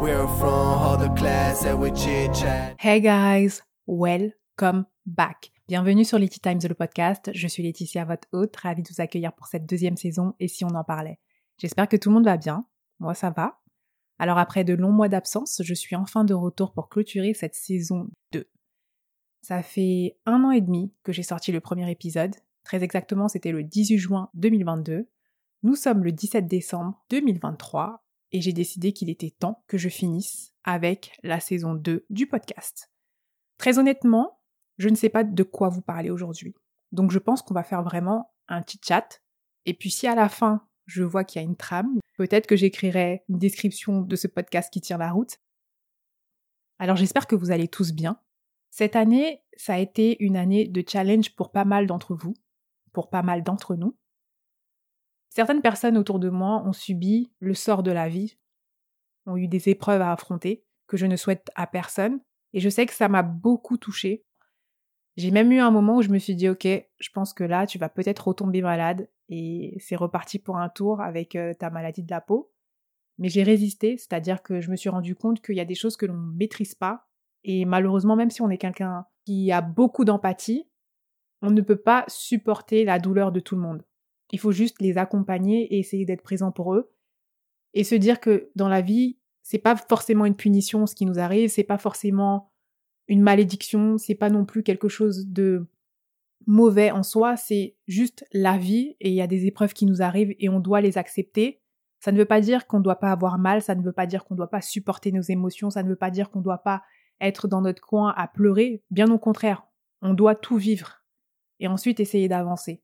We're from class chat. Hey guys, welcome back. Bienvenue sur Letty Times, le podcast. Je suis Laetitia, votre hôte, ravie de vous accueillir pour cette deuxième saison et si on en parlait. J'espère que tout le monde va bien. Moi, ça va. Alors après de longs mois d'absence, je suis enfin de retour pour clôturer cette saison 2. Ça fait un an et demi que j'ai sorti le premier épisode. Très exactement, c'était le 18 juin 2022. Nous sommes le 17 décembre 2023 et j'ai décidé qu'il était temps que je finisse avec la saison 2 du podcast. Très honnêtement, je ne sais pas de quoi vous parler aujourd'hui. Donc je pense qu'on va faire vraiment un petit chat. Et puis si à la fin, je vois qu'il y a une trame, peut-être que j'écrirai une description de ce podcast qui tient la route. Alors j'espère que vous allez tous bien. Cette année, ça a été une année de challenge pour pas mal d'entre vous, pour pas mal d'entre nous. Certaines personnes autour de moi ont subi le sort de la vie, ont eu des épreuves à affronter que je ne souhaite à personne, et je sais que ça m'a beaucoup touchée. J'ai même eu un moment où je me suis dit, ok, je pense que là, tu vas peut-être retomber malade, et c'est reparti pour un tour avec euh, ta maladie de la peau. Mais j'ai résisté, c'est-à-dire que je me suis rendu compte qu'il y a des choses que l'on ne maîtrise pas, et malheureusement, même si on est quelqu'un qui a beaucoup d'empathie, on ne peut pas supporter la douleur de tout le monde. Il faut juste les accompagner et essayer d'être présent pour eux. Et se dire que dans la vie, c'est pas forcément une punition ce qui nous arrive, c'est pas forcément une malédiction, c'est pas non plus quelque chose de mauvais en soi, c'est juste la vie et il y a des épreuves qui nous arrivent et on doit les accepter. Ça ne veut pas dire qu'on ne doit pas avoir mal, ça ne veut pas dire qu'on ne doit pas supporter nos émotions, ça ne veut pas dire qu'on ne doit pas être dans notre coin à pleurer, bien au contraire, on doit tout vivre et ensuite essayer d'avancer.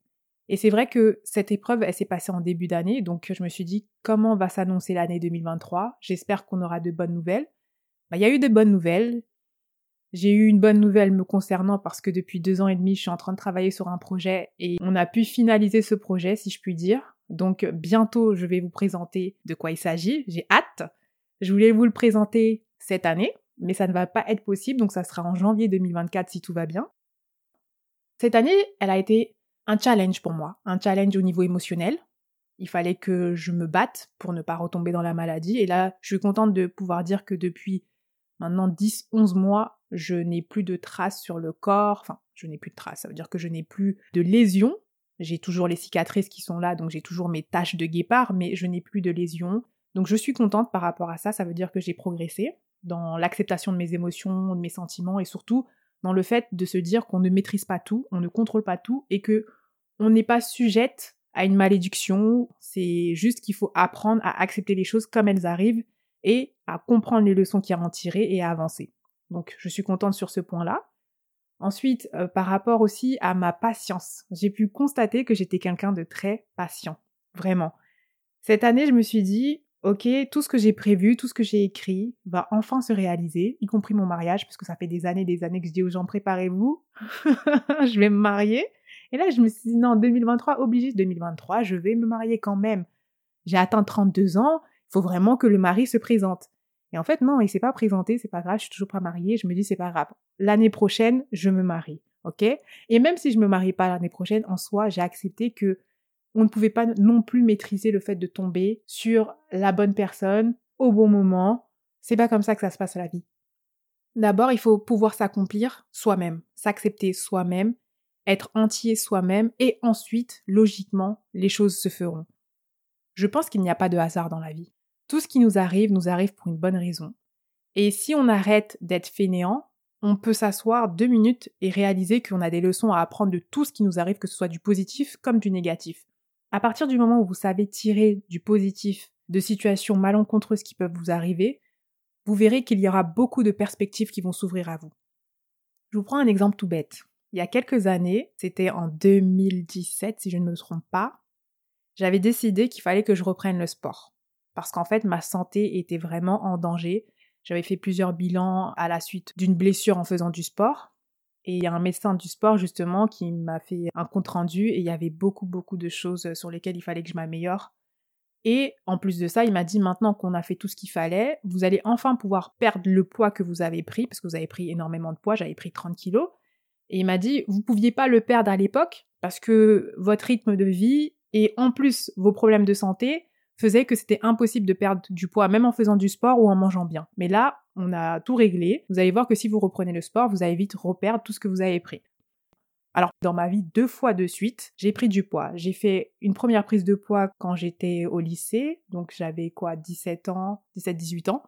Et c'est vrai que cette épreuve, elle s'est passée en début d'année, donc je me suis dit comment va s'annoncer l'année 2023. J'espère qu'on aura de bonnes nouvelles. Bah, il y a eu de bonnes nouvelles. J'ai eu une bonne nouvelle me concernant parce que depuis deux ans et demi, je suis en train de travailler sur un projet et on a pu finaliser ce projet, si je puis dire. Donc bientôt, je vais vous présenter de quoi il s'agit. J'ai hâte. Je voulais vous le présenter cette année, mais ça ne va pas être possible, donc ça sera en janvier 2024 si tout va bien. Cette année, elle a été un challenge pour moi, un challenge au niveau émotionnel. Il fallait que je me batte pour ne pas retomber dans la maladie. Et là, je suis contente de pouvoir dire que depuis maintenant 10, 11 mois, je n'ai plus de traces sur le corps. Enfin, je n'ai plus de traces. Ça veut dire que je n'ai plus de lésions. J'ai toujours les cicatrices qui sont là, donc j'ai toujours mes taches de guépard, mais je n'ai plus de lésions. Donc je suis contente par rapport à ça. Ça veut dire que j'ai progressé dans l'acceptation de mes émotions, de mes sentiments et surtout dans le fait de se dire qu'on ne maîtrise pas tout, on ne contrôle pas tout et que on n'est pas sujette à une malédiction, c'est juste qu'il faut apprendre à accepter les choses comme elles arrivent et à comprendre les leçons a en tirer et à avancer. Donc je suis contente sur ce point-là. Ensuite, euh, par rapport aussi à ma patience, j'ai pu constater que j'étais quelqu'un de très patient, vraiment. Cette année, je me suis dit, ok, tout ce que j'ai prévu, tout ce que j'ai écrit va enfin se réaliser, y compris mon mariage, parce que ça fait des années, des années que je dis aux gens, préparez-vous, je vais me marier. Et là, je me suis dit, non, 2023, obligé, 2023, je vais me marier quand même. J'ai atteint 32 ans, il faut vraiment que le mari se présente. Et en fait, non, il s'est pas présenté, c'est pas grave, je suis toujours pas mariée, je me dis, c'est pas grave. L'année prochaine, je me marie. OK? Et même si je me marie pas l'année prochaine, en soi, j'ai accepté que on ne pouvait pas non plus maîtriser le fait de tomber sur la bonne personne au bon moment. C'est pas comme ça que ça se passe à la vie. D'abord, il faut pouvoir s'accomplir soi-même, s'accepter soi-même être entier soi-même et ensuite, logiquement, les choses se feront. Je pense qu'il n'y a pas de hasard dans la vie. Tout ce qui nous arrive nous arrive pour une bonne raison. Et si on arrête d'être fainéant, on peut s'asseoir deux minutes et réaliser qu'on a des leçons à apprendre de tout ce qui nous arrive, que ce soit du positif comme du négatif. À partir du moment où vous savez tirer du positif de situations malencontreuses qui peuvent vous arriver, vous verrez qu'il y aura beaucoup de perspectives qui vont s'ouvrir à vous. Je vous prends un exemple tout bête. Il y a quelques années, c'était en 2017 si je ne me trompe pas, j'avais décidé qu'il fallait que je reprenne le sport. Parce qu'en fait, ma santé était vraiment en danger. J'avais fait plusieurs bilans à la suite d'une blessure en faisant du sport. Et il y a un médecin du sport justement qui m'a fait un compte rendu et il y avait beaucoup beaucoup de choses sur lesquelles il fallait que je m'améliore. Et en plus de ça, il m'a dit maintenant qu'on a fait tout ce qu'il fallait, vous allez enfin pouvoir perdre le poids que vous avez pris, parce que vous avez pris énormément de poids, j'avais pris 30 kilos, et il m'a dit, vous pouviez pas le perdre à l'époque parce que votre rythme de vie et en plus vos problèmes de santé faisait que c'était impossible de perdre du poids, même en faisant du sport ou en mangeant bien. Mais là, on a tout réglé. Vous allez voir que si vous reprenez le sport, vous allez vite reperdre tout ce que vous avez pris. Alors, dans ma vie, deux fois de suite, j'ai pris du poids. J'ai fait une première prise de poids quand j'étais au lycée, donc j'avais quoi, 17 ans, 17, 18 ans.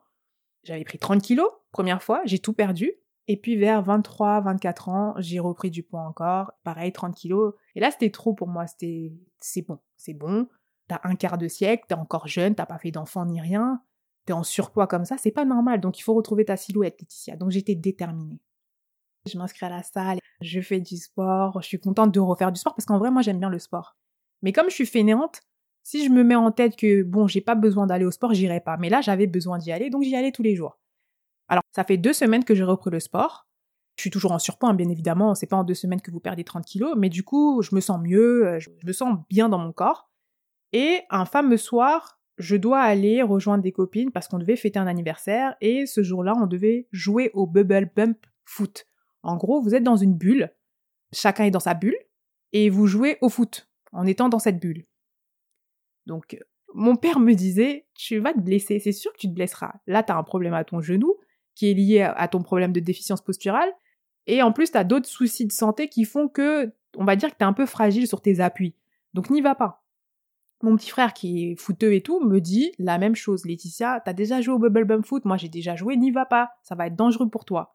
J'avais pris 30 kilos, première fois, j'ai tout perdu. Et puis vers 23, 24 ans, j'ai repris du poids encore, pareil, 30 kilos. Et là, c'était trop pour moi, c'était, c'est bon, c'est bon. T'as un quart de siècle, t'es encore jeune, t'as pas fait d'enfant ni rien, t'es en surpoids comme ça, c'est pas normal. Donc il faut retrouver ta silhouette, Laetitia. Donc j'étais déterminée. Je m'inscris à la salle, je fais du sport, je suis contente de refaire du sport parce qu'en vrai, moi, j'aime bien le sport. Mais comme je suis fainéante, si je me mets en tête que bon, j'ai pas besoin d'aller au sport, j'irai pas. Mais là, j'avais besoin d'y aller, donc j'y allais tous les jours. Alors, ça fait deux semaines que j'ai repris le sport. Je suis toujours en surpoids, hein, bien évidemment. C'est pas en deux semaines que vous perdez 30 kilos, mais du coup, je me sens mieux, euh, je me sens bien dans mon corps. Et un fameux soir, je dois aller rejoindre des copines parce qu'on devait fêter un anniversaire et ce jour-là, on devait jouer au Bubble Bump Foot. En gros, vous êtes dans une bulle, chacun est dans sa bulle, et vous jouez au foot en étant dans cette bulle. Donc, mon père me disait, tu vas te blesser, c'est sûr que tu te blesseras. Là, tu as un problème à ton genou qui est lié à ton problème de déficience posturale, et en plus, tu as d'autres soucis de santé qui font que, on va dire que tu es un peu fragile sur tes appuis. Donc, n'y va pas. Mon petit frère qui est footeux et tout me dit la même chose. Laetitia, t'as déjà joué au Bubble Bump Foot, moi j'ai déjà joué, n'y va pas, ça va être dangereux pour toi.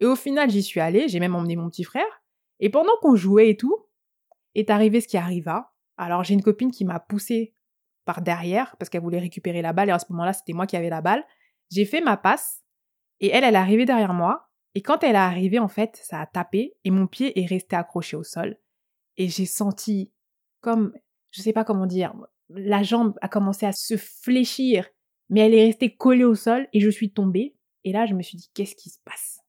Et au final, j'y suis allée, j'ai même emmené mon petit frère. Et pendant qu'on jouait et tout, est arrivé ce qui arriva. Alors j'ai une copine qui m'a poussé par derrière parce qu'elle voulait récupérer la balle et à ce moment-là, c'était moi qui avais la balle. J'ai fait ma passe et elle, elle est arrivée derrière moi. Et quand elle est arrivée, en fait, ça a tapé et mon pied est resté accroché au sol. Et j'ai senti comme, je sais pas comment dire, la jambe a commencé à se fléchir, mais elle est restée collée au sol et je suis tombée. Et là, je me suis dit, qu'est-ce qui se passe?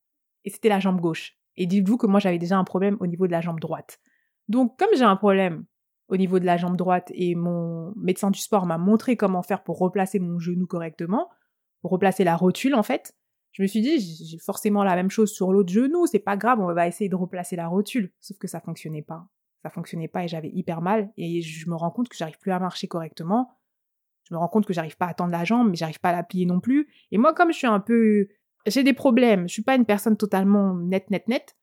Et c'était la jambe gauche. Et dites-vous que moi j'avais déjà un problème au niveau de la jambe droite. Donc comme j'ai un problème au niveau de la jambe droite et mon médecin du sport m'a montré comment faire pour replacer mon genou correctement, pour replacer la rotule en fait, je me suis dit j'ai forcément la même chose sur l'autre genou, c'est pas grave, on va essayer de replacer la rotule. Sauf que ça fonctionnait pas. Ça fonctionnait pas et j'avais hyper mal et je me rends compte que j'arrive plus à marcher correctement. Je me rends compte que j'arrive pas à tendre la jambe, mais j'arrive pas à la plier non plus. Et moi, comme je suis un peu j'ai des problèmes, je suis pas une personne totalement nette, nette, nette.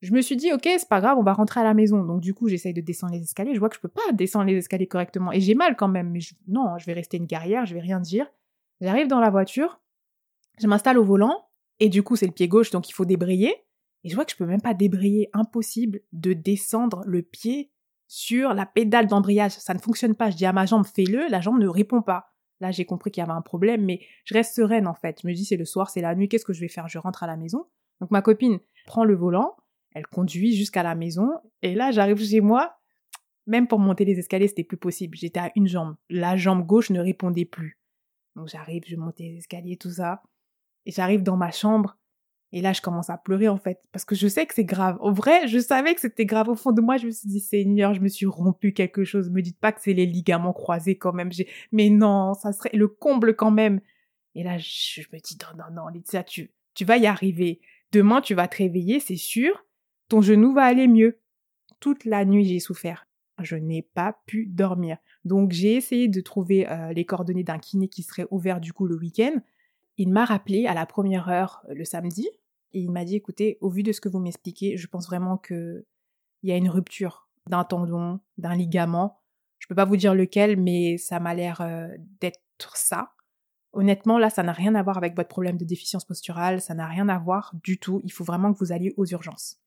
Je me suis dit, ok, c'est pas grave, on va rentrer à la maison. Donc du coup, j'essaye de descendre les escaliers. Je vois que je peux pas descendre les escaliers correctement. Et j'ai mal quand même. Mais non, je vais rester une guerrière, je vais rien dire. J'arrive dans la voiture, je m'installe au volant. Et du coup, c'est le pied gauche, donc il faut débrayer. Et je vois que je peux même pas débrayer. Impossible de descendre le pied sur la pédale d'embrayage. Ça ne fonctionne pas. Je dis à ma jambe, fais-le. La jambe ne répond pas. Là, j'ai compris qu'il y avait un problème, mais je reste sereine en fait. Je me dis, c'est le soir, c'est la nuit, qu'est-ce que je vais faire? Je rentre à la maison. Donc ma copine prend le volant, elle conduit jusqu'à la maison, et là, j'arrive chez moi. Même pour monter les escaliers, c'était plus possible. J'étais à une jambe. La jambe gauche ne répondait plus. Donc j'arrive, je monte les escaliers, tout ça. Et j'arrive dans ma chambre. Et là, je commence à pleurer en fait, parce que je sais que c'est grave. Au vrai, je savais que c'était grave. Au fond de moi, je me suis dit, Seigneur, je me suis rompu quelque chose. Me dites pas que c'est les ligaments croisés quand même. Mais non, ça serait le comble quand même. Et là, je me dis, non, non, non, Laetitia, tu, tu vas y arriver. Demain, tu vas te réveiller, c'est sûr. Ton genou va aller mieux. Toute la nuit, j'ai souffert. Je n'ai pas pu dormir. Donc, j'ai essayé de trouver euh, les coordonnées d'un kiné qui serait ouvert du coup le week-end. Il m'a rappelé à la première heure le samedi, et il m'a dit écoutez, au vu de ce que vous m'expliquez, je pense vraiment que il y a une rupture d'un tendon, d'un ligament. Je peux pas vous dire lequel, mais ça m'a l'air euh, d'être ça. Honnêtement, là, ça n'a rien à voir avec votre problème de déficience posturale, ça n'a rien à voir du tout. Il faut vraiment que vous alliez aux urgences.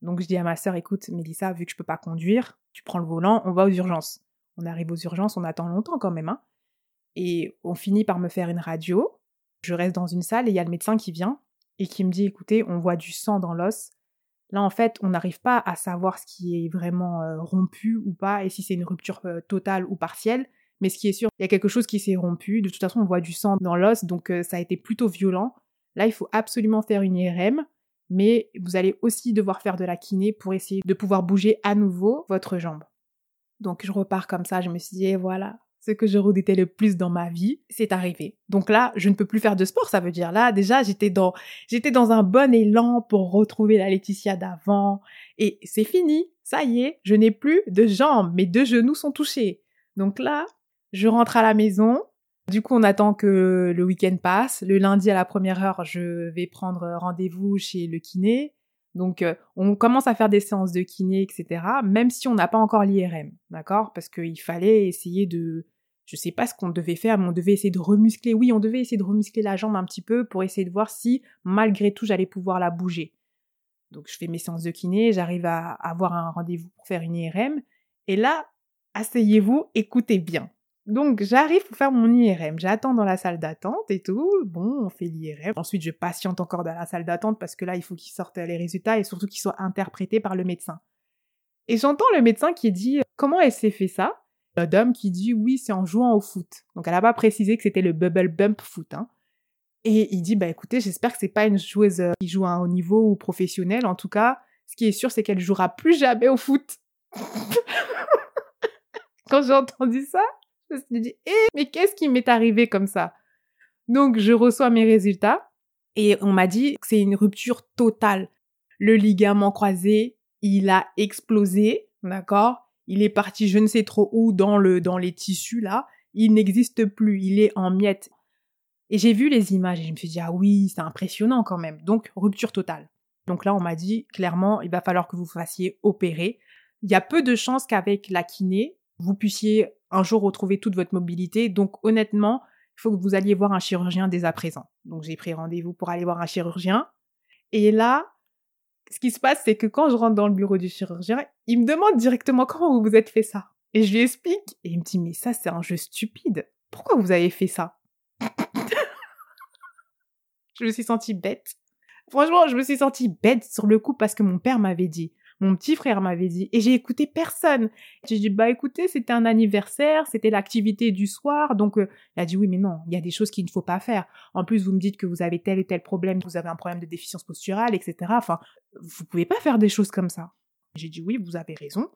Donc je dis à ma sœur, écoute, Mélissa, vu que je peux pas conduire, tu prends le volant, on va aux urgences. On arrive aux urgences, on attend longtemps quand même, hein. Et on finit par me faire une radio. Je reste dans une salle et il y a le médecin qui vient et qui me dit écoutez, on voit du sang dans l'os. Là, en fait, on n'arrive pas à savoir ce qui est vraiment euh, rompu ou pas et si c'est une rupture euh, totale ou partielle. Mais ce qui est sûr, il y a quelque chose qui s'est rompu. De toute façon, on voit du sang dans l'os, donc euh, ça a été plutôt violent. Là, il faut absolument faire une IRM, mais vous allez aussi devoir faire de la kiné pour essayer de pouvoir bouger à nouveau votre jambe. Donc je repars comme ça, je me suis dit, voilà, ce que je redoutais le plus dans ma vie, c'est arrivé. Donc là, je ne peux plus faire de sport, ça veut dire là, déjà, j'étais dans, j'étais dans un bon élan pour retrouver la Laetitia d'avant. Et c'est fini. Ça y est, je n'ai plus de jambes. Mes deux genoux sont touchés. Donc là, Je rentre à la maison. Du coup, on attend que le week-end passe. Le lundi à la première heure, je vais prendre rendez-vous chez le kiné. Donc, euh, on commence à faire des séances de kiné, etc. Même si on n'a pas encore l'IRM, d'accord? Parce qu'il fallait essayer de, je sais pas ce qu'on devait faire, mais on devait essayer de remuscler. Oui, on devait essayer de remuscler la jambe un petit peu pour essayer de voir si, malgré tout, j'allais pouvoir la bouger. Donc, je fais mes séances de kiné, j'arrive à avoir un rendez-vous pour faire une IRM. Et là, asseyez-vous, écoutez bien. Donc j'arrive pour faire mon IRM, j'attends dans la salle d'attente et tout, bon, on fait l'IRM. Ensuite, je patiente encore dans la salle d'attente parce que là, il faut qu'ils sortent les résultats et surtout qu'ils soient interprétés par le médecin. Et j'entends le médecin qui dit comment elle s'est fait ça? La dame qui dit oui, c'est en jouant au foot. Donc elle n'a pas précisé que c'était le bubble bump foot. Hein. Et il dit bah écoutez, j'espère que c'est pas une joueuse euh, qui joue à un haut niveau ou professionnel. En tout cas, ce qui est sûr, c'est qu'elle jouera plus jamais au foot. Quand j'ai entendu ça, je me suis dit, eh, mais qu'est-ce qui m'est arrivé comme ça? Donc, je reçois mes résultats et on m'a dit que c'est une rupture totale. Le ligament croisé, il a explosé, d'accord? Il est parti je ne sais trop où dans le dans les tissus là, il n'existe plus, il est en miettes. Et j'ai vu les images et je me suis dit ah oui, c'est impressionnant quand même. Donc rupture totale. Donc là on m'a dit clairement il va falloir que vous fassiez opérer. Il y a peu de chances qu'avec la kiné, vous puissiez un jour retrouver toute votre mobilité. Donc honnêtement, il faut que vous alliez voir un chirurgien dès à présent. Donc j'ai pris rendez-vous pour aller voir un chirurgien. Et là, ce qui se passe, c'est que quand je rentre dans le bureau du chirurgien, il me demande directement comment vous vous êtes fait ça. Et je lui explique. Et il me dit, mais ça, c'est un jeu stupide. Pourquoi vous avez fait ça? Je me suis sentie bête. Franchement, je me suis sentie bête sur le coup parce que mon père m'avait dit, mon petit frère m'avait dit, et j'ai écouté personne. J'ai dit, bah écoutez, c'était un anniversaire, c'était l'activité du soir, donc euh, il a dit, oui, mais non, il y a des choses qu'il ne faut pas faire. En plus, vous me dites que vous avez tel et tel problème, vous avez un problème de déficience posturale, etc. Enfin, vous pouvez pas faire des choses comme ça. J'ai dit, oui, vous avez raison.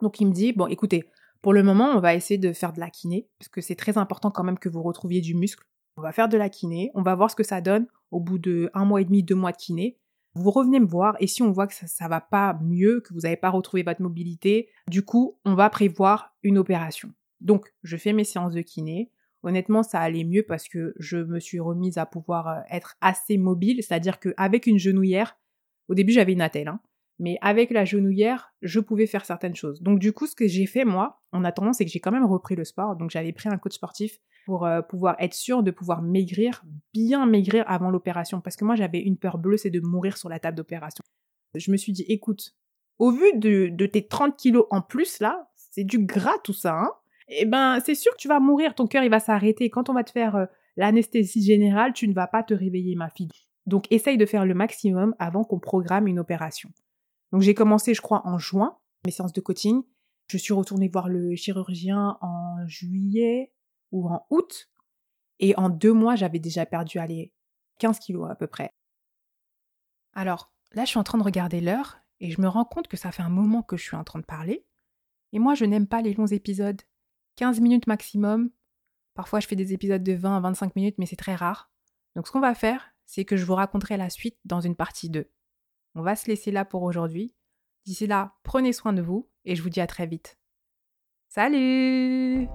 Donc il me dit, bon, écoutez, pour le moment, on va essayer de faire de la kiné, parce que c'est très important quand même que vous retrouviez du muscle. On va faire de la kiné, on va voir ce que ça donne au bout de un mois et demi, deux mois de kiné. Vous revenez me voir et si on voit que ça, ça va pas mieux, que vous n'avez pas retrouvé votre mobilité, du coup, on va prévoir une opération. Donc, je fais mes séances de kiné. Honnêtement, ça allait mieux parce que je me suis remise à pouvoir euh, être assez mobile, c'est-à-dire qu'avec une genouillère, au début j'avais une attelle, hein, mais avec la genouillère, je pouvais faire certaines choses. Donc du coup, ce que j'ai fait moi, en attendant, c'est que j'ai quand même repris le sport. Donc j'avais pris un coach sportif pour euh, pouvoir être sûr de pouvoir maigrir, bien maigrir avant l'opération. Parce que moi, j'avais une peur bleue, c'est de mourir sur la table d'opération. Je me suis dit, écoute, au vu de, tes 30 kilos en plus, là, c'est du gras tout ça, hein Eh ben, c'est sûr que tu vas mourir, ton cœur, il va s'arrêter. Quand on va te faire euh, l'anesthésie générale, tu ne vas pas te réveiller, ma fille. Donc, essaye de faire le maximum avant qu'on programme une opération. Donc, j'ai commencé, je crois, en juin, mes séances de coaching. Je suis retournée voir le chirurgien en juillet, ou en août. Et en deux mois, j'avais déjà perdu, allez, 15 kilos à peu près. Alors, là, je suis en train de regarder l'heure et je me rends compte que ça fait un moment que je suis en train de parler. Et moi, je n'aime pas les longs épisodes. 15 minutes maximum. Parfois, je fais des épisodes de 20 à 25 minutes, mais c'est très rare. Donc, ce qu'on va faire, c'est que je vous raconterai la suite dans une partie 2. On va se laisser là pour aujourd'hui. D'ici là, prenez soin de vous et je vous dis à très vite. Salut